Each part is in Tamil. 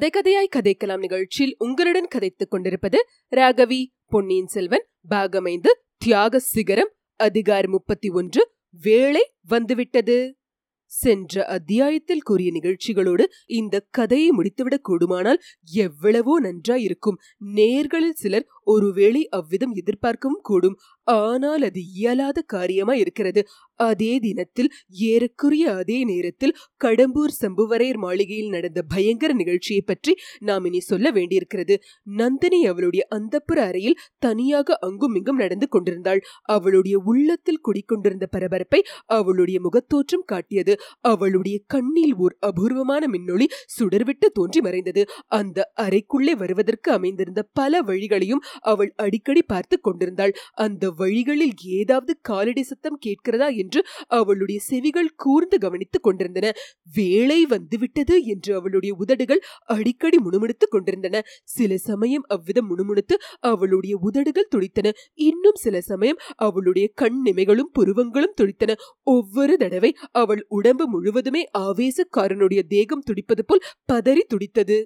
கதை கதையாய் கதைக்கலாம் நிகழ்ச்சியில் உங்களுடன் கதைத்துக் கொண்டிருப்பது ராகவி பொன்னியின் செல்வன் பாகமைந்து தியாக சிகரம் அதிகாரம் முப்பத்தி ஒன்று வேளை வந்துவிட்டது. சென்ற அத்தியாயத்தில் கூறிய நிகழ்ச்சிகளோடு இந்த கதையை முடித்துவிடக் கூடுமானால் எவ்வளவோ நன்றாயிருக்கும். நேர்களில் சிலர் ஒருவேளை அவ்விதம் எதிர்பார்க்கவும் கூடும். ஆனால் அது இயலாத காரியமா இருக்கிறது. அதே தினத்தில் ஏறக்குறைய அதே நேரத்தில் கடம்பூர் சம்புவரையர் மாளிகையில் நடந்த பயங்கர நிகழ்ச்சியை பற்றி நாம் இனி சொல்ல வேண்டியிருக்கிறது. நந்தினி அவளுடைய அந்தப்புற அறையில் தனியாக அங்கும் இங்கும் நடந்து கொண்டிருந்தாள். அவளுடைய உள்ளத்தில் குடிக்கொண்டிருந்த பரபரப்பை அவளுடைய முகத்தோற்றம் காட்டியது. அவளுடைய கண்ணில் ஓர் அபூர்வமான மின்னொளி சுடர்விட்டு தோன்றி மறைந்தது. அந்த அறைக்குள்ளே வருவதற்கு அமைந்திருந்த பல வழிகளையும் அவள் அடிக்கடி பார்த்து கொண்டிருந்தாள். அந்த வழிகளில் ஏதாவது காலடி சத்தம் கேட்கிறதா என்று அவளுடைய செவிகள் கூர்ந்து கவனித்துக் கொண்டிருந்தன. வேலை வந்துவிட்டது என்று அவளுடைய உதடுகள் அடிக்கடி முணுமுணுத்துக் கொண்டிருந்தன. சில சமயம் அவ்விதம் முணுமுணுத்து அவளுடைய உதடுகள் துடித்தன. இன்னும் சில சமயம் அவளுடைய கண் நிமைகளும் புருவங்களும் துடித்தன. ஒவ்வொரு தடவை அவள் உடம்பு முழுவதுமே ஆவேசக்காரனுடைய தேகம் துடிப்பது போல் பதறி துடித்தது.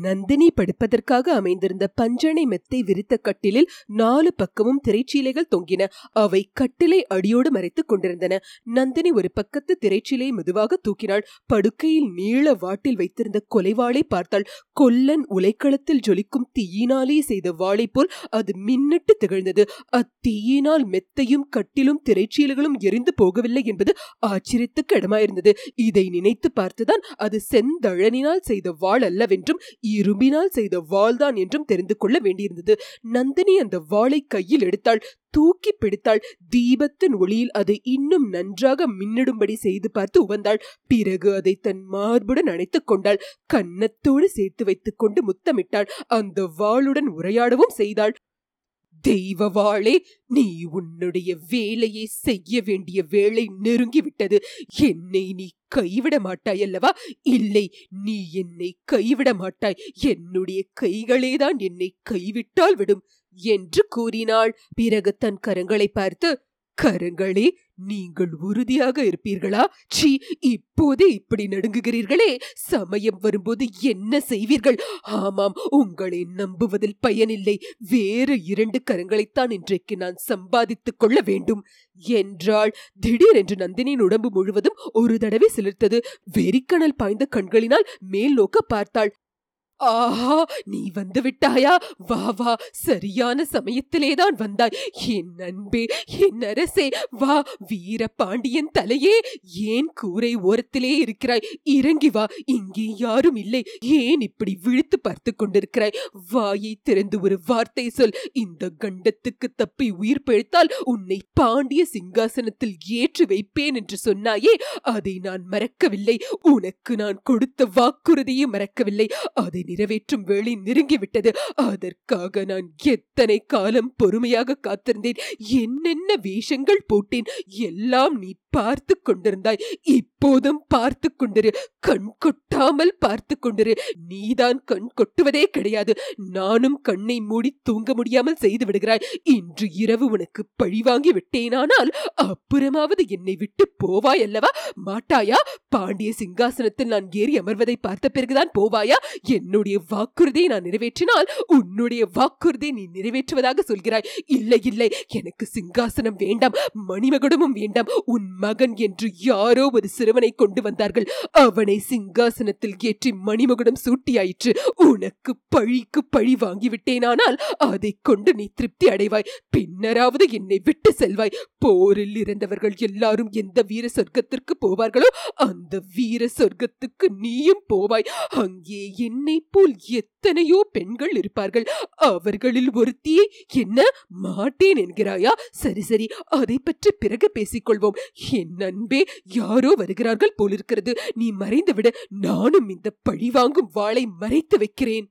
நந்தினி படுப்பதற்காக அமைந்திருந்த பஞ்சனை மெத்தை விரித்த கட்டிலில் நாலு பக்கமும் திரைச்சீலைகள் தொங்கின. அவை கட்டிலை அடியோடு மறைத்துக் கொண்டிருந்தன. நந்தினி ஒரு பக்கத்து திரைச்சீலையை மெதுவாக தூக்கினாள். படுக்கையில் நீள வாட்டில் வைத்திருந்த கொலைவாளை பார்த்தாள். கொல்லன் உலைக்களத்தில் ஜொலிக்கும் தீயினாலே செய்த வாளை போல் அது மின்னிட்டு திகழ்ந்தது. அத்தீயினால் மெத்தையும் கட்டிலும் திரைச்சீலைகளும் எரிந்து போகவில்லை என்பது ஆச்சரியத்துக்கு இடமாயிருந்தது. இதை நினைத்து பார்த்துதான் அது செந்தழனினால் செய்த வாழ் அல்லவென்றும் இரும்பினால் செய்த வாள்தான் என்றும் தெரிந்து கொள்ள வேண்டியிருந்தது. நந்தினி அந்த வாளை கையில் எடுத்தாள். தூக்கி பிடித்தாள். தீபத்தின் ஒளியில் அதை இன்னும் நன்றாக மின்னிடும்படி செய்து பார்த்து உவந்தாள். பிறகு அதை தன் மார்புடன் அணைத்துக் கொண்டாள். கன்னத்தோடு சேர்த்து வைத்துக் கொண்டு முத்தமிட்டாள். அந்த வாளுடன் உரையாடவும் செய்தாள். தெய்வவாளே நீ உன்னுடைய வேலையை செய்ய வேண்டிய வேலை நெருங்கிவிட்டது. என்னை நீ கைவிட மாட்டாய் அல்லவா? இல்லை நீ என்னை கைவிட மாட்டாய். என்னுடைய கைகளேதான் என்னை கைவிட்டால் விடும் என்று கூறினாள். பிறகு தன் கரங்களை பார்த்து கரங்களே நீங்கள் உறுதியாக இருப்பீர்களா? சி இப்போதே இப்படி நடுங்குகிறீர்களே. சமயம் வரும்போது என்ன செய்வீர்கள்? ஆமாம் உங்களை நம்புவதில் பயனில்லை. வேறு இரண்டு கரங்களைத்தான் இன்றைக்கு நான் சம்பாதித்துக் கொள்ள வேண்டும். என்றாள். திடீரென்று நந்தினியின் உடம்பு முழுவதும் ஒரு தடவை சிலிர்த்தது. வெறிக்கணல் பாய்ந்த கண்களினால் மேல் நோக்க பார்த்தாள். ஆஹா நீ வந்து விட்டாயா? வா வா சரியான சமயத்திலே தான் வந்தாய். என் அன்பே என் அரசே வா வீர பாண்டியன் தலையே ஏன் கூரை ஓரத்திலே இருக்கிறாய்? இறங்கி வா இங்கே யாரும் இல்லை. ஏன் இப்படி விழுத்து பார்த்து கொண்டிருக்கிறாய்? வாயை திறந்து ஒரு வார்த்தை சொல். இந்த கண்டத்துக்கு தப்பி உயிர் பிழைத்தால் உன்னை பாண்டிய சிங்காசனத்தில் ஏற்றி வைப்பேன் என்று சொன்னாயே அதை நான் மறக்கவில்லை. உனக்கு நான் கொடுத்த வாக்குறுதியை மறக்கவில்லை. அதை நிறைவேற்றும் வேளை நெருங்கிவிட்டது. அதற்காக நான் எத்தனை காலம் பொறுமையாக காத்திருந்தேன். என்னென்ன வேஷங்கள் போட்டேன். எல்லாம் நீ பார்த்து கொண்டிருந்தாய். எப்போதும் பார்த்து கொண்டிரு. கண் கொட்டாமல் பார்த்து கொண்டிரு. நீதான் கண் கொட்டுவதே கிடையாது. நானும் கண்ணை மூடி தூங்க முடியாமல் செய்து விடுகிறாய். இன்று இரவு உனக்கு பழிவாங்கி விட்டேனானால் அப்புறமாவது என்னை விட்டு போவாய் அல்லவா? மாட்டாயா? பாண்டிய சிங்காசனத்தில் நான் ஏறி அமர்வதை பார்த்த பிறகுதான் போவாயா? என்னுடைய வாக்குறுதியை நான் நிறைவேற்றினால் உன்னுடைய வாக்குறுதியை நீ நிறைவேற்றுவதாக சொல்கிறாய். இல்லை இல்லை. எனக்கு சிங்காசனம் வேண்டாம். மணிமகுடமும் வேண்டாம். உன் மகன் என்று யாரோ ஒரு சிறு சிறுவனை கொண்டு வந்தார்கள். அவனை சிங்காசனத்தில் ஏற்றி மணிமகுடம் சூட்டியாயிற்று. உனக்கு பழிக்கு பழி வாங்கிவிட்டேனானால் அதை கொண்டு நீ திருப்தி அடைவாய். பின்னராவது என்னை விட்டு செல்வாய். போரில் இறந்தவர்கள் எல்லாரும் எந்த வீர சொர்க்கத்திற்கு போவார்களோ அந்த வீர சொர்க்கத்துக்கு நீயும் போவாய். அங்கே என்னை போல் எத்தனையோ பெண்கள் இருப்பார்கள். அவர்களில் ஒருத்தியை என்ன மாட்டேன் என்கிறாயா? சரி சரி அதை பற்றி பிறகு பேசிக்கொள்வோம். என் அன்பே யாரோ வருகிறார்கள் போலிருக்கிறது. நீ மறைந்துவிட. நானும் இந்த பழிவாங்கும் வாளை மறைத்து வைக்கிறேன்.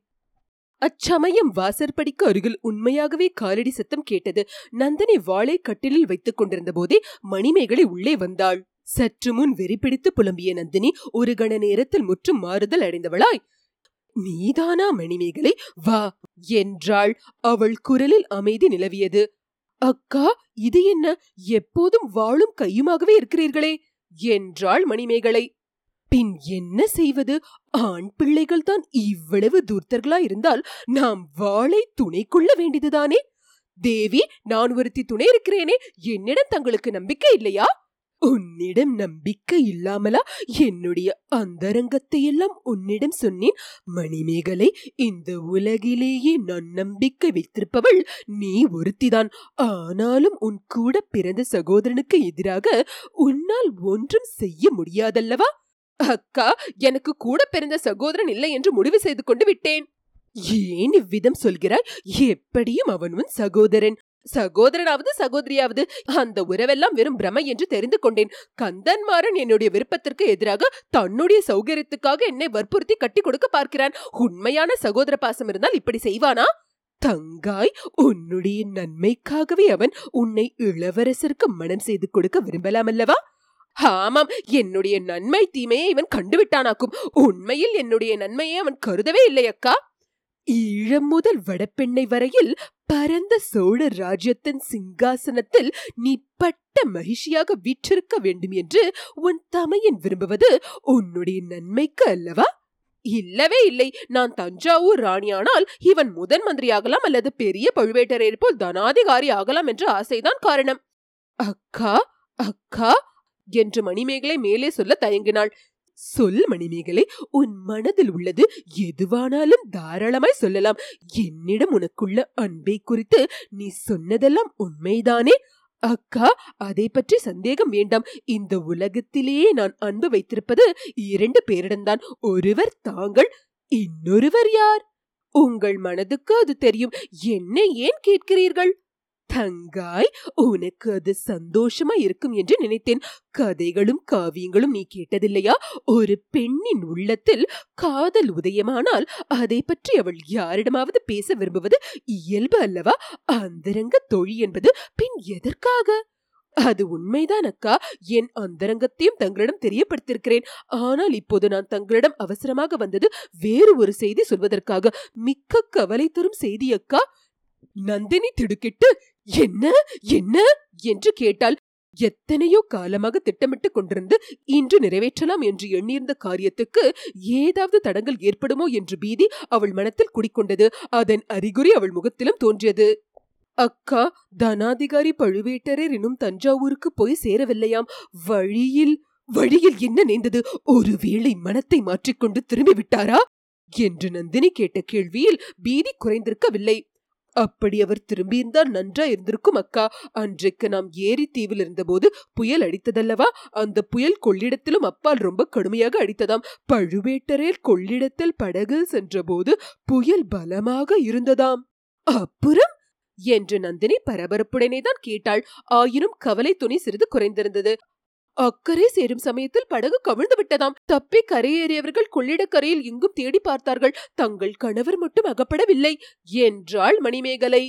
அச்சமயம் வாசற்படிக்கு அருகில் உண்மையாகவே காலடி சத்தம் கேட்டது. நந்தினி வாளை கட்டிலில் வைத்துக் கொண்டிருந்த போதே மணிமேகலை உள்ளே வந்தாள். சற்று முன் வெறிப்பிடித்து புலம்பிய நந்தினி ஒரு கண நேரத்தில் முற்றும் மாறுதல் அடைந்தவளாய். நீதானா மணிமேகலை வா என்றாள். அவள் குரலில் அமைதி நிலவியது. அக்கா இது என்ன? எப்போதும் வாளும் கையுமாகவே இருக்கிறீர்களே என்றாள் மணிமேகலை. பின் என்ன செய்வது? ஆண் பிள்ளைகள் தான் இவ்வளவு தூர்த்தர்களா இருந்தால் நாம் வாளை துணை கொள்ள வேண்டியதுதானே? தேவி நான் ஒருத்தி துணை இருக்கிறேனே என்னிடம் தங்களுக்கு நம்பிக்கை இல்லையா? உன்னிடம் நம்பிக்கை இல்லாமலா? என்னுடைய அந்தரங்கத்தை எல்லாம் உன்னிடம் சொன்னேன். மணிமேகலை இந்த உலகிலேயே நான் நம்பிக்கை வைத்திருப்பவள் நீ ஒருத்திதான். ஆனாலும் உன் கூட பிறந்த சகோதரனுக்கு எதிராக உன்னால் ஒன்றும் செய்ய முடியாதல்லவா? அக்கா எனக்கு கூட பிறந்த சகோதரன் இல்லை என்று முடிவு செய்து கொண்டு விட்டேன். ஏன் இவ்விதம் சொல்கிறாய்? எப்படியும் அவன் உன் சகோதரன். சகோதரனாவது சகோதரியாவது அந்த உறவெல்லாம் வெறும் பிரமை என்று தெரிந்து கொண்டேன். கந்தன்மாறன் என்னுடைய விருப்பத்திற்கு எதிராக தன்னுடைய சௌகரியத்துக்காக என்னை வற்புறுத்தி கட்டி கொடுக்க பார்க்கிறான். உண்மையான சகோதர பாசம் இருந்தால் இப்படி செய்வானா? தங்காய் உன்னுடைய நன்மைக்காகவே அவன் உன்னை இளவரசருக்கு மனம் செய்து கொடுக்க விரும்பலாம் அல்லவா ஆமாம் என்னுடைய நன்மை தீமையை இவன் கண்டுவிட்டானாக்கும். உண்மையில் என்னுடைய நன்மையை அவன் கருதவே இல்லை அக்கா. ஈழம் முதல் வடப்பெண்ணை வரையில் பரந்த சோழ ராஜ்யத்தின் சிங்காசனத்தில் நீ பட்ட மகிழ்ச்சியாக வீற்றிருக்க வேண்டும் என்று உன் தமையன் விரும்புவது உன்னுடைய நன்மைக்கு அல்லவா? இல்லவே இல்லை. நான் தஞ்சாவூர் ராணியானால் இவன் முதன் மந்திரியாகலாம் அல்லது பெரிய பழுவேட்டரையர் போல் தனாதிகாரி ஆகலாம் என்ற ஆசைதான் காரணம். அக்கா அக்கா என்று மணிமேகலை மேலே சொல்ல தயங்கினாள். சொல் மணிமேகலை உன் மனதில் உள்ளது எதுவானாலும் தாராளமாய் சொல்லலாம். என்னிடம் உனக்குள்ள அன்பை குறித்து நீ சொன்னதெல்லாம் உண்மைதானே? அக்கா அதை பற்றி சந்தேகம் வேண்டாம். இந்த உலகத்திலேயே நான் அன்பு வைத்திருப்பது இரண்டு பேரிடம்தான். ஒருவர் தாங்கள் இன்னொருவர் யார்? உங்கள் மனதுக்கு அது தெரியும். என்ன ஏன் கேட்கிறீர்கள்? தங்காய் உனக்கு அது சந்தோஷமா இருக்கும் என்று நினைத்தேன். கதைகளும் காவியங்களும் நீ கேட்டதில்லையா? ஒரு பெண்ணின் உள்ளத்தில் காதல் உதயமானால் அதை பற்றி அவள் யாரிடமாவது பேச விரும்புவது இயல்பு அல்லவா? அந்தரங்க தொழி என்பது பின் எதற்காக? அது உண்மைதான் அக்கா. என் அந்தரங்கத்தையும் தங்களிடம் தெரியப்படுத்திருக்கிறேன் ஆனால் இப்போது நான் தங்களிடம் அவசரமாக வந்தது வேறு ஒரு செய்தி சொல்வதற்காக. மிக்க கவலை தரும் செய்தி அக்கா. நந்தினி திடுக்கிட்டு என்ன? என்ன? என்று கேட்டால் எத்தனையோ காலமாக திட்டமிட்டு கொண்டிருந்து இன்று நிறைவேற்றலாம் என்று எண்ணியிருந்த காரியத்துக்கு ஏதாவது தடங்கள் ஏற்படுமோ என்று பீதி அவள் மனத்தில் குடிக்கொண்டது. அதன் அறிகுறி அவள் முகத்திலும் தோன்றியது. அக்கா தனாதிகாரி பழுவேட்டரர் இன்னும் தஞ்சாவூருக்கு போய் சேரவில்லையாம். வழியில் வழியில் என்ன நேர்ந்தது? ஒருவேளை மனத்தை மாற்றிக்கொண்டு திரும்பி விட்டாரா என்று நந்தினி கேட்ட கேள்வியில் பீதி குறைந்திருக்கவில்லை. அப்படி அவர் திரும்பியிருந்தால் நன்றா இருந்திருக்கும் அக்கா. அன்றைக்கு நாம் ஏரி தீவில் இருந்தபோது புயல் அடித்ததல்லவா? அந்த புயல் கொள்ளிடத்திலும் அப்பால் ரொம்ப கடுமையாக அடித்ததாம். பழுவேட்டரையர் கொள்ளிடத்தில் படகில் சென்றபோது புயல் பலமாக இருந்ததாம். அப்புறம்? என்று நந்தினி பரபரப்புடனே தான் கேட்டாள். ஆயினும் கவலை துணி சிறிது குறைந்திருந்தது. அக்கறை சேரும் சமயத்தில் படகு கவிழ்ந்து விட்டதாம். தப்பி கரையேறியவர்கள் கொள்ளிடக்கரையில் எங்கும் தேடி பார்த்தார்கள். தங்கள் கணவர் மட்டும் அகப்படவில்லை. என்றாள் மணிமேகலை.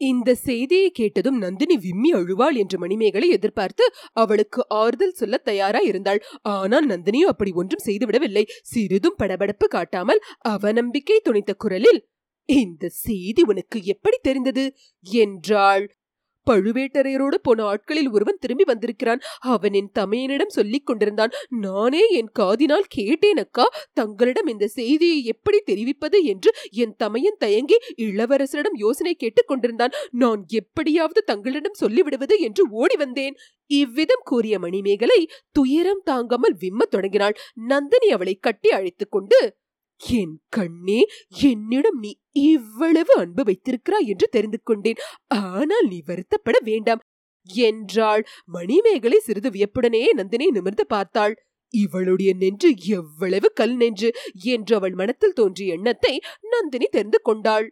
இந்த செய்தியை கேட்டதும் நந்தினி விம்மி அழுவாள் என்று மணிமேகலை எதிர்பார்த்து அவளுக்கு ஆறுதல் சொல்ல தயாரா இருந்தாள். ஆனால் நந்தினியோ அப்படி ஒன்றும் செய்துவிடவில்லை. சிறிதும் படபடப்பு காட்டாமல் அவநம்பிக்கை துணித்த குரலில் இந்த செய்தி உனக்கு எப்படி தெரிந்தது? என்றாள். பழுவேட்டரையரோடு போன ஆட்களில் ஒருவன் திரும்பி வந்திருக்கிறான். அவன் என் தமையனிடம் சொல்லிக் கொண்டிருந்தான் நானே என் காதினால் கேட்டேன் அக்கா தங்களிடம் இந்த செய்தியை எப்படி தெரிவிப்பது? என்று என் தமையன் தயங்கி இளவரசரிடம் யோசனை கேட்டுக் கொண்டிருந்தான். நான் எப்படியாவது தங்களிடம் சொல்லிவிடுவது? என்று ஓடி வந்தேன். இவ்விதம் கூறிய மணிமேகலை துயரம் தாங்காமல் விம்மத் தொடங்கினாள். நந்தினி அவளை கட்டி அழைத்துக் கொண்டு என் கண்ணே என்னிடம் நீ இவ்வளவு அன்பு வைத்திருக்கிறாய் என்று தெரிந்து கொண்டேன். ஆனால் நீ வருத்தப்பட வேண்டாம். என்றாள். மணிமேகலை சிறிது வியப்புடனே நந்தினை நிமிர்ந்து பார்த்தாள். இவளுடைய நெஞ்சு எவ்வளவு கல் நெஞ்சு என்று அவள் மனத்தில் தோன்றிய எண்ணத்தை நந்தினி தெரிந்து கொண்டாள்.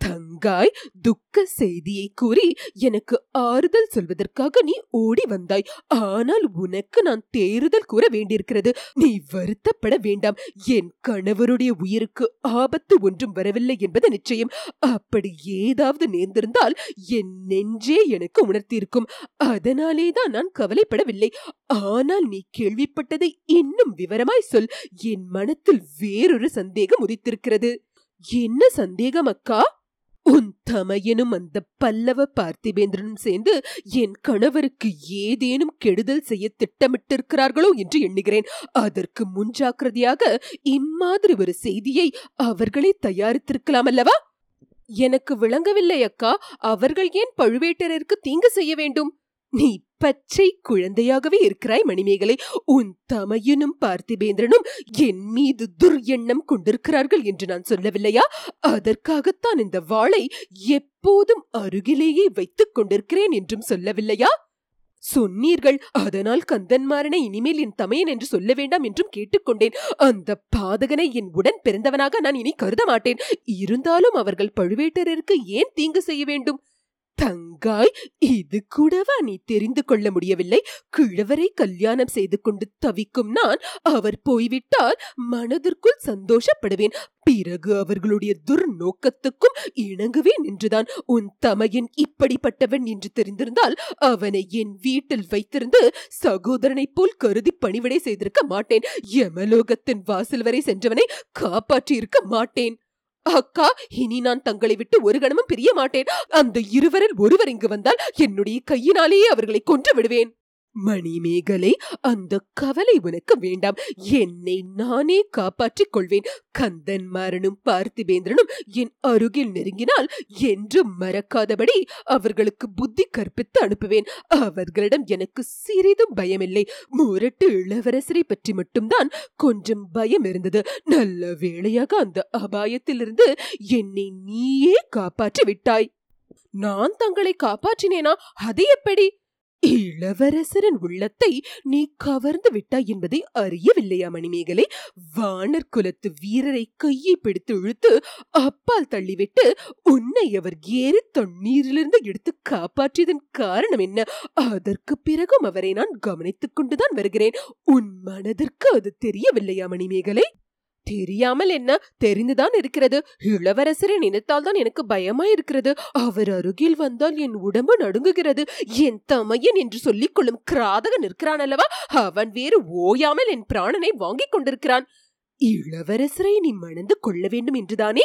தங்காய் துக்க செய்தியை கூறி எனக்கு ஆறுதல் சொல்வதற்காக நீ ஓடி வந்தாய். ஆனால் உனக்கு நான் தேறுதல் கூற வேண்டியிருக்கிறது. நீ வருத்தப்பட வேண்டாம். என் கணவருடைய உயிருக்கு ஆபத்து ஒன்றும் வரவில்லை என்பது நிச்சயம். அப்படி ஏதாவது நேர்ந்திருந்தால் என் நெஞ்சே எனக்கு உணர்த்தியிருக்கும். அதனாலே தான் நான் கவலைப்படவில்லை. ஆனால் நீ கேள்விப்பட்டதை இன்னும் விவரமாய் சொல். என் மனத்தில் வேறொரு சந்தேகம் உதித்திருக்கிறது. என்ன சந்தேகம் அக்கா? உன் தமையனும் அந்த பல்லவ பார்த்திபேந்திரனும் சேர்ந்து என் கணவருக்கு ஏதேனும் கெடுதல் செய்ய திட்டமிட்டிருக்கிறார்களோ என்று எண்ணுகிறேன். அதற்கு முன்ஜாக்கிரதையாக இம்மாதிரி ஒரு செய்தியை அவர்களே தயாரித்திருக்கலாம் அல்லவா? எனக்கு விளங்கவில்லை அக்கா. அவர்கள் ஏன் பழுவேட்டரருக்கு தீங்கு செய்ய வேண்டும்? நீ பச்சை குழந்தையாகவே இருக்கிறாய் மணிமேகலை. உன் தமையனும் பார்த்திபேந்திரனும் என் மீது துர் எண்ணம் கொண்டிருக்கிறார்கள் என்று நான் சொல்லவில்லையா? அதற்காகத்தான் இந்த வாளை எப்போதும் அருகிலேயே வைத்துக் கொண்டிருக்கிறேன் என்றும் சொல்லவில்லையா? சொன்னீர்கள் அதனால் கந்தன்மாரனை இனிமேல் என் தமையன் என்று சொல்ல வேண்டாம் என்றும் கேட்டுக்கொண்டேன். அந்த பாதகனை என் உடன் பிறந்தவனாக நான் இனி கருத மாட்டேன். இருந்தாலும் அவர்கள் பழுவேட்டரருக்கு ஏன் தீங்கு செய்ய வேண்டும்? தங்காய் இது கூடவா நீ தெரிந்து கொள்ள முடியவில்லை? கிழவரை கல்யாணம் செய்து கொண்டு தவிக்கும் நான் அவர் போய்விட்டால் மனதிற்குள் சந்தோஷப்படுவேன். பிறகு அவர்களுடைய துர்நோக்கத்துக்கும் இணங்குவே நின்றுதான் உன் தமையன் இப்படிப்பட்டவன் என்று தெரிந்திருந்தால் அவனை என் வீட்டில் வைத்திருந்து சகோதரனைப் போல் கருதி பணிவிடை செய்திருக்க மாட்டேன். யமலோகத்தின் வாசல் வரை சென்றவனை காப்பாற்றியிருக்க மாட்டேன். அக்கா இனி நான் தங்களை விட்டு ஒரு கணமும் பிரிய மாட்டேன். அந்த இருவரில் ஒருவர் இங்கு வந்தால் என்னுடைய கையினாலேயே அவர்களை கொன்று விடுவேன். மணிமேகலை அந்த கவலை உனக்கு வேண்டாம். என்னை நானே காப்பாற்றிக் கொள்வேன். கந்தன் மரனும் பார்த்திபேந்திரனும் என் அருகில் நெருங்கினால் என்றும் மறக்காதபடி அவர்களுக்கு புத்தி கற்பித்து அனுப்புவேன். அவர்களிடம் எனக்கு சிறிதும் பயமில்லை. முரட்டு இளவரசரை பற்றி மட்டும்தான் கொஞ்சம் பயம் இருந்தது. நல்ல வேளையாக அந்த அபாயத்திலிருந்து என்னை நீயே காப்பாற்றி விட்டாய் நான் தங்களை காப்பாற்றினேனா? அது எப்படி? இளவரசரின் உள்ளத்தை நீ கவர்ந்து விட்டாய் என்பதை அறியவில்லையா மணிமேகலை? வானர் குலத்து வீரரை கையை பிடித்து இழுத்து அப்பால் தள்ளிவிட்டு உன்னை அவர் ஏறி தண்ணீரிலிருந்து எடுத்து காப்பாற்றியதன் காரணம் என்ன? அதற்கு பிறகும் அவரை நான் கவனித்துக் கொண்டுதான் வருகிறேன். உன் மனதிற்கு அது தெரியவில்லையா மணிமேகலை? தெரியாமல் என்ன தெரிந்துதான் இருக்கிறது. இளவரசரை நினைத்தால் தான் எனக்கு பயமா இருக்கிறது. அவர் அருகில் வந்தால் என் உடம்பு நடுங்குகிறது. என் தமையன் என்று சொல்லிக் கொள்ளும் கிராதகன் இருக்கிறான் அல்லவா? அவன் வேறு ஓயாமல் என் பிராணனை வாங்கிக் கொண்டிருக்கிறான். இளவரசரை நீ மணந்து கொள்ள வேண்டும் என்றுதானே?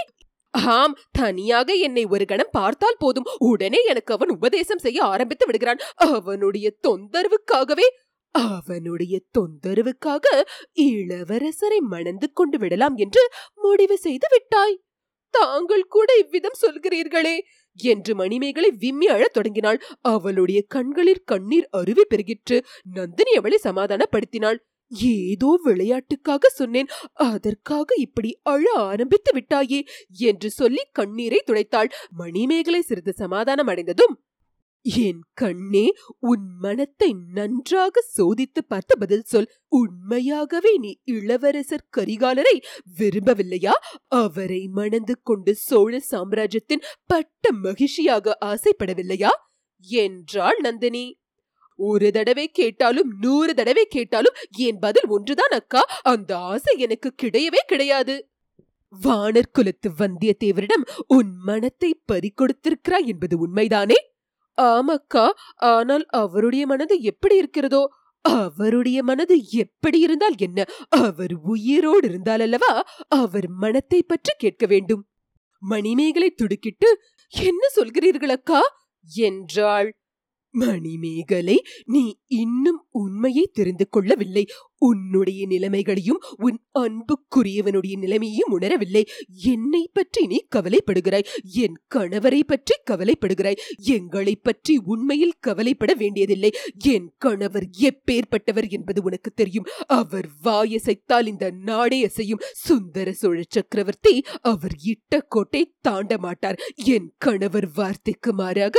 ஆம் தனியாக என்னை ஒரு கணம் பார்த்தால் போதும். உடனே எனக்கு அவன் உபதேசம் செய்ய ஆரம்பித்து விடுகிறான். அவனுடைய தொந்தரவுக்காகவே அவனுடைய தொந்தரவுக்காக இளவரசரை மணந்து கொண்டு விடலாம் என்று முடிவு செய்து விட்டாய். தாங்கள் கூட இவ்விதம் சொல்கிறீர்களே என்று மணிமேகலை விம்மி அழத் தொடங்கினாள். அவளுடைய கண்களில் கண்ணீர் அருவி பெருகிற்று. நந்தினி அவளை சமாதானப்படுத்தினாள். ஏதோ விளையாட்டுக்காக சொன்னேன். அதற்காக இப்படி அழ ஆரம்பித்து விட்டாயே என்று சொல்லி கண்ணீரை துடைத்தாள். மணிமேகலை சிறிது சமாதானம் அடைந்ததும் என் கண்ணே உன் மனத்தை நன்றாக சோதித்து பார்த்து பதில் சொல். உண்மையாகவே நீ இளவரசர் கரிகாலரை விரும்பவில்லையா? அவரை மணந்து கொண்டு சோழ சாம்ராஜ்யத்தின் பட்ட மகிழ்ச்சியாக ஆசைப்படவில்லையா? என்றாள் நந்தினி. ஒரு தடவை கேட்டாலும் நூறு தடவை கேட்டாலும் என் பதில் ஒன்றுதான் அக்கா. அந்த ஆசை எனக்கு கிடையவே கிடையாது. வானர் குலத்து வந்தியத்தேவரிடம் உன் மனத்தை பறிகொடுத்திருக்கிறாய் என்பது உண்மைதானே? ஆமக்கா ஆனால் அவருடைய மனது எப்படி இருக்கிறதோ அவருடைய மனது எப்படி இருந்தால் என்ன? அவர் உயிரோடு இருந்தால் அல்லவா அவர் மனத்தை பற்றி கேட்க வேண்டும். மணிமேகலை துடுக்கிட்டு என்ன சொல்கிறீர்கள் அக்கா என்றாள். மணிமேகலை நீ இன்னும் உண்மையை தெரிந்து கொள்ளவில்லை. உன்னுடைய நிலைமைகளையும் உன் அன்புக்குரியவனுடைய நிலைமையும் உணரவில்லை. என்னை பற்றி நீ கவலைப்படுகிறாய். என் கணவரை பற்றி கவலைப்படுகிறாய். எங்களை பற்றி உண்மையில் கவலைப்பட வேண்டியதில்லை. என் கணவர் எப்பேற்பட்டவர் என்பது உனக்கு தெரியும். அவர் வாயசைத்தால் இந்த நாடே அசையும். சுந்தர சோழ சக்கரவர்த்தி அவர் இட்ட கோட்டை தாண்ட மாட்டார். என் கணவர் வார்த்தைக்கு மாறாக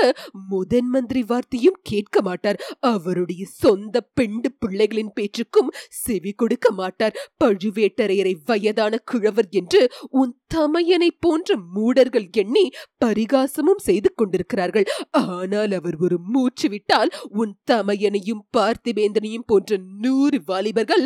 முதன் மந்திரி வார்த்தையும் கேட்க மாட்டார். அவருடைய சொந்த பெண்டு பிள்ளைகளின் பேச்சுக்கும் செவி கொடுக்க மாட்டார். பழுவேட்டரையரை வயதான கிழவர் என்று உன் தமையனை போன்ற மூடர்கள் எண்ணி பரிகாசமும் செய்து கொண்டிருக்கிறார்கள். ஆனால் அவர் ஒரு மூச்சு விட்டால் உன் தமையனையும் பார்த்திவேந்தனையும் போன்ற நூறு வாலிபர்கள்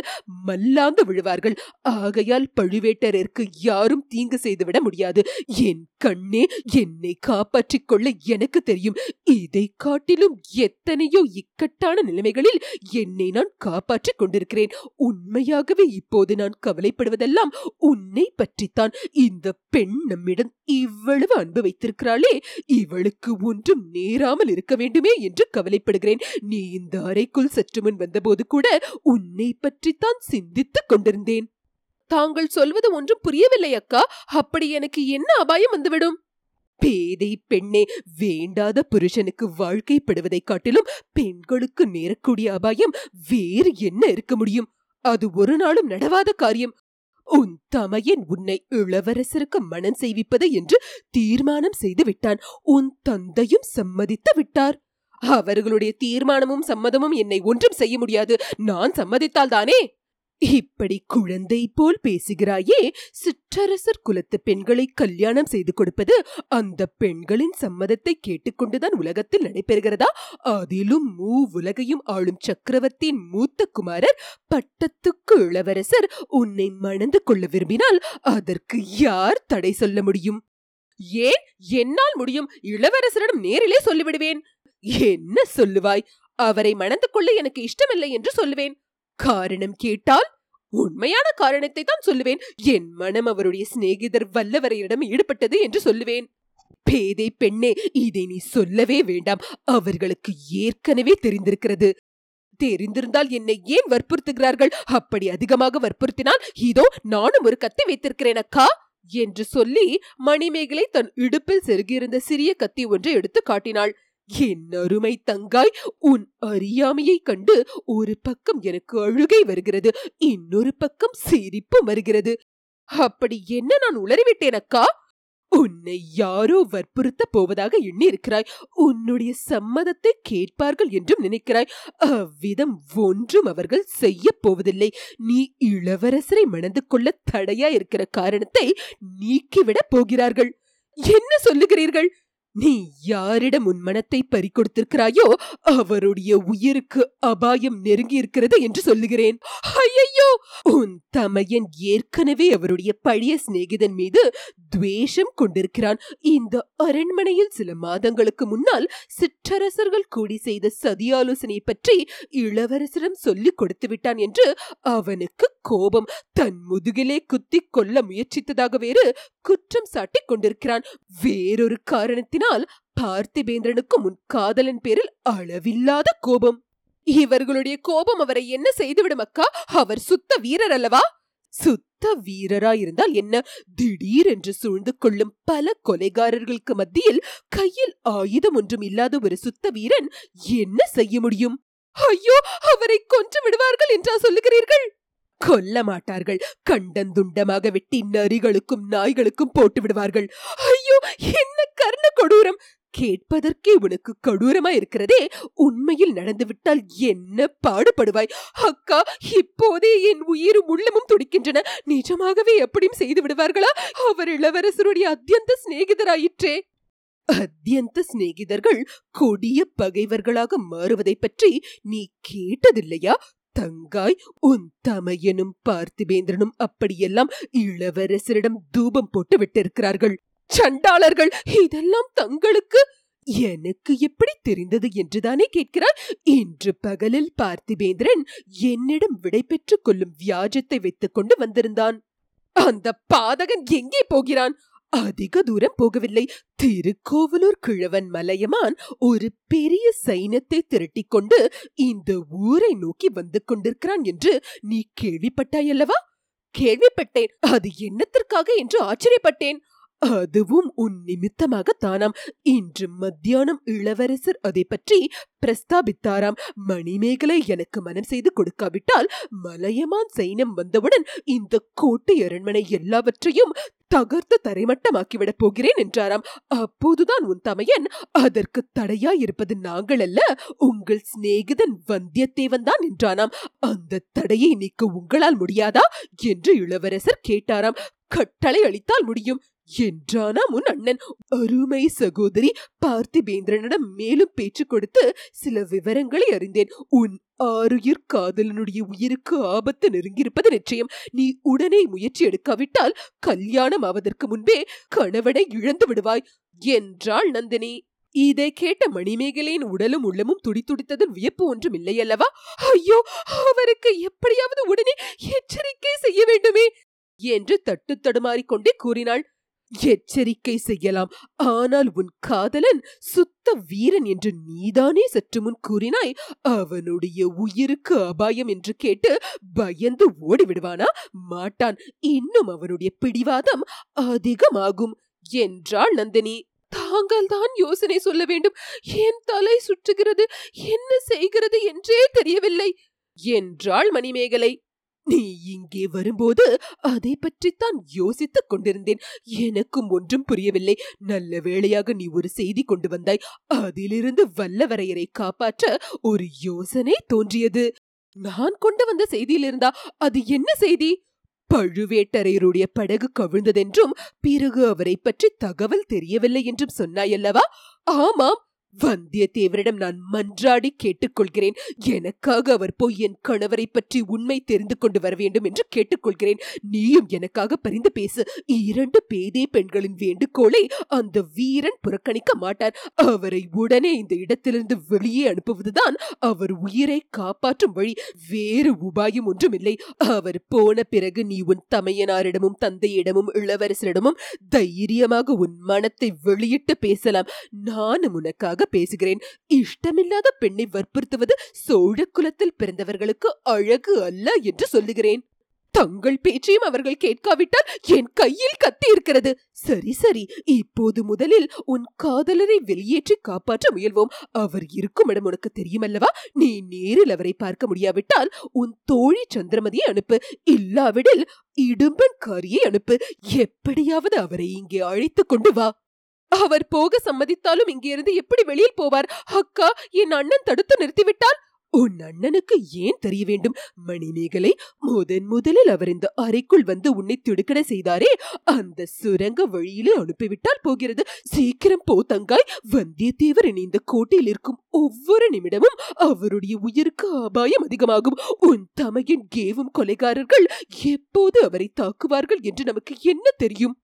மல்லாந்து விழுவார்கள். ஆகையால் பழுவேட்டரருக்கு யாரும் தீங்கு செய்துவிட முடியாது. என் கண்ணே என்னை காப்பாற்றிக் கொள்ள எனக்கு தெரியும். இதை காட்டிலும் எத்தனையோ இக்கட்டான நிலைமைகளில் என்னை நான் காப்பாற்றிக் கொண்டிருக்கிறேன். கவலைப்படுகிறேன் உண்மையாகவே இப்போது நான் கவலைப்படுவதெல்லாம் உன்னை பற்றித்தான். இந்த பெண் நம்மிடம் இவ்வளவு அன்பு வைத்திருக்கிறாளே. இவளுக்கு ஒன்றும் நேராமல் இருக்க வேண்டுமே என்று கவலைப்படுகிறேன். நீ இந்த அறைக்குள் சற்று முன் வந்தபோது கூட உன்னை பற்றித்தான் சிந்தித்துக் கொண்டிருந்தேன். தாங்கள் சொல்வது ஒன்றும் புரியவில்லை அக்கா. அப்படி எனக்கு என்ன அபாயம் வந்துவிடும்? பேதை பெண்ணே வேண்டாத புருஷனுக்கு வாழ்க்கைப்படுவதைக் காட்டிலும் பெண்களுக்கு நேரக்கூடிய அபாயம் வேறு என்ன இருக்க முடியும்? அது ஒரு நாளும் நடவாத காரியம். உன் தமையன் உன்னை இளவரசருக்கு மனம் செய்விப்பது என்று தீர்மானம் செய்து விட்டான். உன் தந்தையும் சம்மதித்து விட்டார். அவர்களுடைய தீர்மானமும் சம்மதமும் என்னை ஒன்றும் செய்ய முடியாது. நான் சம்மதித்தால்தானே இப்படி குழந்தை போல் பேசுகிறாயே. சிற்றரசர் குலத்து பெண்களை கல்யாணம் செய்து கொடுப்பது அந்த பெண்களின் சம்மதத்தை கேட்டுக்கொண்டுதான் உலகத்தில் நடைபெறுகிறதா? அதிலும் மூ உலகையும் ஆளும் சக்கரவர்த்தியின் மூத்த குமாரர் பட்டத்துக்கு இளவரசர் உன்னை மணந்து கொள்ள விரும்பினால் அதற்கு யார் தடை சொல்ல முடியும்? ஏன் என்னால் முடியும். இளவரசரிடம் நேரிலே சொல்லிவிடுவேன். என்ன சொல்லுவாய்? அவரை மணந்து கொள்ள எனக்கு இஷ்டமில்லை என்று சொல்லுவேன். காரணம் கேட்டால் உண்மையான காரணத்தை தான் சொல்லுவேன். என் மனம் அவருடைய சிநேகிதர் வல்லவரையிடம் ஈடுபட்டது என்று சொல்லுவேன். பேதை பெண்ணே இதை நீ சொல்லவே வேண்டாம். அவர்களுக்கு ஏற்கனவே தெரிந்திருக்கிறது. தெரிந்திருந்தால் என்னை ஏன் வற்புறுத்துகிறார்கள்? அப்படி அதிகமாக வற்புறுத்தினால் இதோ நானும் ஒரு கத்தி வைத்திருக்கிறேன் அக்கா என்று சொல்லி மணிமேகலை தன் இடுப்பில் செருகியிருந்த சிறிய கத்தி ஒன்றை எடுத்து காட்டினாள். என் அருமை தங்காய் உன் அறியாமையை கண்டு ஒரு பக்கம் எனக்கு அழுகை வருகிறது இன்னொரு பக்கம் சிரிப்பு வருகிறது. அப்படி என்ன நான் உளறிவிட்டேன் அக்கா? உன்னை யாரோ வற்புறுத்த போவதாக எண்ணி இருக்கிறாய் உன்னுடைய சம்மதத்தை கேட்பார்கள் என்றும் நினைக்கிறாய். அவ்விதம் ஒன்றும் அவர்கள் செய்ய போவதில்லை. நீ இளவரசரை மணந்து கொள்ள தடையா இருக்கிற காரணத்தை நீக்கிவிடப் போகிறார்கள். என்ன சொல்லுகிறீர்கள்? நீ யாரிடம் உன் மனத்தை பறிக்கொடுத்திருக்கிறாயோ அவருடைய உயிருக்கு அபாயம் நெருங்கி இருக்கிறது என்று சொல்லுகிறேன். ஐயோ உன் தமையன் ஏற்கனவே அவருடைய பழைய சிநேகிதன் மீது துவேஷம் கொண்டிருக்கிறான். இந்த அரண்மனையில் சில மாதங்களுக்கு முன்னால் சிற்றரசர்கள் கூடி செய்த சதியாலோசனை பற்றி இளவரசரிடம் சொல்லிக் கொடுத்து விட்டான் என்று அவனுக்கு கோபம் தன் முதுகிலே குத்திக் கொள்ள முயற்சித்ததாக வேறு குற்றம் சாட்டிக் கொண்டிருக்கிறான். வேறொரு காரணத்தினால் பார்த்திபேந்திரனுக்கு முன் காதலன் பேரில் அளவில்லாத கோபம். இவர்களுடைய கோபம் அவரை என்ன செய்துவிடும் அக்கா? அவர் சுத்த வீரர் அல்லவா? சுத்த வீரராயிருந்தால் என்ன? என்ன திடீரென்று சூழ்ந்து கொள்ளும் பல கொலைகாரர்களுக்கு மத்தியில் கையில் ஆயுதம் ஒன்றும் இல்லாத ஒரு சுத்த வீரன் என்ன செய்ய முடியும்? ஐயோ அவரை கொன்று விடுவார்கள் என்றா சொல்லுகிறீர்கள்? கொல்ல மாட்டார்கள் கண்டந்துண்டமாக வெட்டி நரிகளுக்கும் நாய்களுக்கும் போட்டு விடுவார்கள். ஐயோ என்ன கர்ண கொடூரம்! கேட்பதற்கே உனக்கு கொடூரமா இருக்கிறதே. உண்மையில் நடந்துவிட்டால் என்ன பாடுபடுவாய்? அக்கா இப்போதே என் உயிரும் உள்ளமும் துடிக்கின்றன. நிஜமாகவே எப்படியும் செய்து விடுவார்களா? அவர் இளவரசருடைய அத்தியந்த சிநேகிதராயிற்றே. அத்தியந்த சிநேகிதர்கள் கொடிய பகைவர்களாக மாறுவதை பற்றி நீ கேட்டதில்லையா? தங்காய் உன் தமையனும் பார்த்திபேந்திரனும் அப்படியெல்லாம் இளவரசரிடம் தூபம் போட்டு விட்டிருக்கிறார்கள். சண்டாளர்கள் இதெல்லாம் தங்களுக்கு? எனக்கு எப்படி தெரிந்தது என்றுதானே கேட்கிறார் இன்று பகலில் பார்த்திபேந்திரன் என்னிடம் விடை பெற்றுக் கொள்ளும் வியாஜத்தை வைத்துக் கொண்டு வந்திருந்தான். அந்த பாதகன் எங்கே போகிறான்? அதிக தூரம் போகவில்லை. திருக்கோவலூர் கிழவன் மலையமான் ஒரு பெரிய சைனத்தை திரட்டிக் கொண்டு இந்த ஊரை நோக்கி வந்து கொண்டிருக்கிறான் என்று நீ கேள்விப்பட்டாயல்லவா? கேள்விப்பட்டேன். அது என்னத்திற்காக என்று ஆச்சரியப்பட்டேன். அதுவும் உன் நிமித்தமாகத்தானாம் இன்று மத்தியானம் இளவரசர் அதை பற்றி பிரஸ்தாபித்தாராம். மணிமேகலை எனக்கு மனம் செய்து கொடுக்காவிட்டால் மலையமான் சைனம் வந்தவுடன் இந்த கோட்டை அரண்மனை எல்லாவற்றையும் தகர்த்து தரைமட்டமாக்கிவிடப் போகிறேன் என்றாராம். அப்போதுதான் உன் தமையன் அதற்கு தடையாயிருப்பது நாங்கள் அல்ல உங்கள் சிநேகிதன் வந்தியத்தேவன் தான் என்றானாம். அந்த தடையை நீக்க உங்களால் முடியாதா? என்று இளவரசர் கேட்டாராம். கட்டளை அளித்தால் முடியும். என்றானாம் உன் அண்ணன் அருமை சகோதரி பார்த்திபேந்திரனிடம் மேலும் பேச்சு கொடுத்து சில விவரங்களை அறிந்தேன். உன் ஆறுயிர் காதலனுடைய உயிருக்கு ஆபத்து நெருங்கியிருப்பது நிச்சயம். நீ உடனே முயற்சி எடுக்காவிட்டால் கல்யாணம் ஆவதற்கு முன்பே கணவனை இழந்து விடுவாய் என்றாள் நந்தினி. இதை கேட்ட மணிமேகலையின் உடலும் உள்ளமும் துடித்துடித்ததில் வியப்பு ஒன்றும் இல்லையல்லவா? ஐயோ அவருக்கு எப்படியாவது உடனே எச்சரிக்கை செய்ய வேண்டுமே என்று தட்டு தடுமாறிக்கொண்டே கூறினாள். எச்சரிக்கை செய்யலாம். ஆனால் உன் காதலன் சுத்த வீரன் என்று நீதானே சற்று முன் கூறினாய்? அவனுடைய உயிருக்கு அபாயம் என்று கேட்டு பயந்து ஓடிவிடுவானா? மாட்டான். இன்னும் அவனுடைய பிடிவாதம் அதிகமாகும். என்றாள் நந்தினி. தாங்கள் தான் யோசனை சொல்ல வேண்டும். என் தலை சுற்றுகிறது. என்ன செய்கிறது என்றே தெரியவில்லை. என்றாள் மணிமேகலை. நீ இங்கே வரும்போது அதை பற்றித்தான் யோசித்துக் கொண்டிருந்தேன். எனக்கும் ஒன்றும் புரியவில்லை. நல்ல வேளையாக நீ ஒரு செய்தி கொண்டு வந்தாய். அதிலிருந்து வல்லவரையரை காப்பாற்ற ஒரு யோசனை தோன்றியது. நான் கொண்டு வந்த செய்தியிலிருந்தா அது என்ன செய்தி? பழுவேட்டரையருடைய படகு கவிழ்ந்ததென்றும் பிறகு அவரை பற்றி தகவல் தெரியவில்லை என்றும் சொன்னாயல்லவா? ஆமாம் வந்தியத்தேவரிடம் நான் மன்றாடி கேட்டுக்கொள்கிறேன். எனக்காக அவர் போய் என் கணவரை பற்றி உண்மை தெரிந்து கொண்டு வர வேண்டும் என்று கேட்டுக்கொள்கிறேன். நீயும் எனக்காக பரிந்து பேசு. இரண்டு பேதே பெண்களின் வேண்டுகோளை அந்த வீரன் புறக்கணிக்க மாட்டார். அவரை உடனே இந்த இடத்திலிருந்து வெளியே அனுப்புவதுதான் அவர் உயிரை காப்பாற்றும் வழி. வேறு உபாயம் ஒன்றுமில்லை. அவர் போன பிறகு நீ உன் தமையனாரிடமும் தந்தையிடமும் இளவரசரிடமும் தைரியமாக உன் மனத்தை வெளியிட்டு பேசலாம். நானும் உனக்காக பேசுகிறேன். இஷ்டமில்லாத பெண்ணை வற்புறுத்துவது சோழ குலத்தில் பிறந்தவர்களுக்கு அழகு அல்ல என்று சொல்லுகிறேன். தங்கள் பேச்சையும் அவர்கள் கேட்காவிட்டால் என் கையில் கத்தி இருக்கிறது சரி சரி. இப்போது முதலில் உன் காதலரை வெளியேற்றி காப்பாற்ற முயல்வோம். அவர் இருக்கும் இடம் உனக்கு தெரியுமல்லவா? நீ நேரில் அவரை பார்க்க முடியாவிட்டால் உன் தோழி சந்திரமதியை அனுப்பு. இல்லாவிடில் இடும்பன்காரியை அனுப்பு. எப்படியாவது அவரை இங்கே அழைத்துக் கொண்டு வா. அவர் போக சம்மதித்தாலும் இங்கிருந்து எப்படி வெளியில் போவார்? அக்கா என் அண்ணன் தடுத்து நிறுத்திவிட்டால் உன் அண்ணனுக்கு ஏன் தெரிய வேண்டும்? மணிமேகலை முதன் முதலில் அவர் இந்த அறைக்குள் வந்து உன்னை திடுக்கட செய்தாரே. அந்த சுரங்க வழியிலே அனுப்பிவிட்டால் போகிறது. சீக்கிரம் போ தங்காய். வந்தியத்தேவர் இனி இந்த கோட்டையில் இருக்கும் ஒவ்வொரு நிமிடமும் அவருடைய உயிருக்கு அபாயம் அதிகமாகும். உன் தமையின் கேவும் கொலைகாரர்கள் எப்போது அவரை தாக்குவார்கள் என்று நமக்கு என்ன தெரியும்?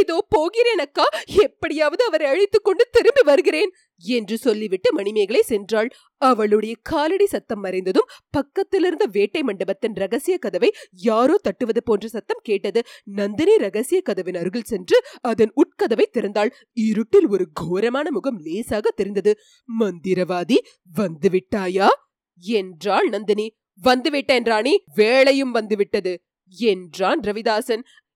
இதோ போகிறேன் அக்கா எப்படியாவது அவரை அழைத்துக்கொண்டு திரும்பி வருகிறேன் என்று சொல்லிவிட்டு மணிமேகலை சென்றாள். அவளுடைய காலடி சத்தம் மறைந்ததும் பக்கத்திலிருந்த வேட்டை மண்டபத்தின் ரகசிய கதவை யாரோ தட்டுவது போன்ற சத்தம் கேட்டது. நந்தினி ரகசிய கதவின் அருகில் சென்று அதன் உட்கதவை திறந்தாள். இருட்டில் ஒரு கோரமான முகம் லேசாக தெரிந்தது. மந்திரவாதி வந்துவிட்டாயா? என்றாள் நந்தினி. வந்துவிட்டேன் ராணி வேளையும் வந்துவிட்டது என்றான் ரவிதாசன்.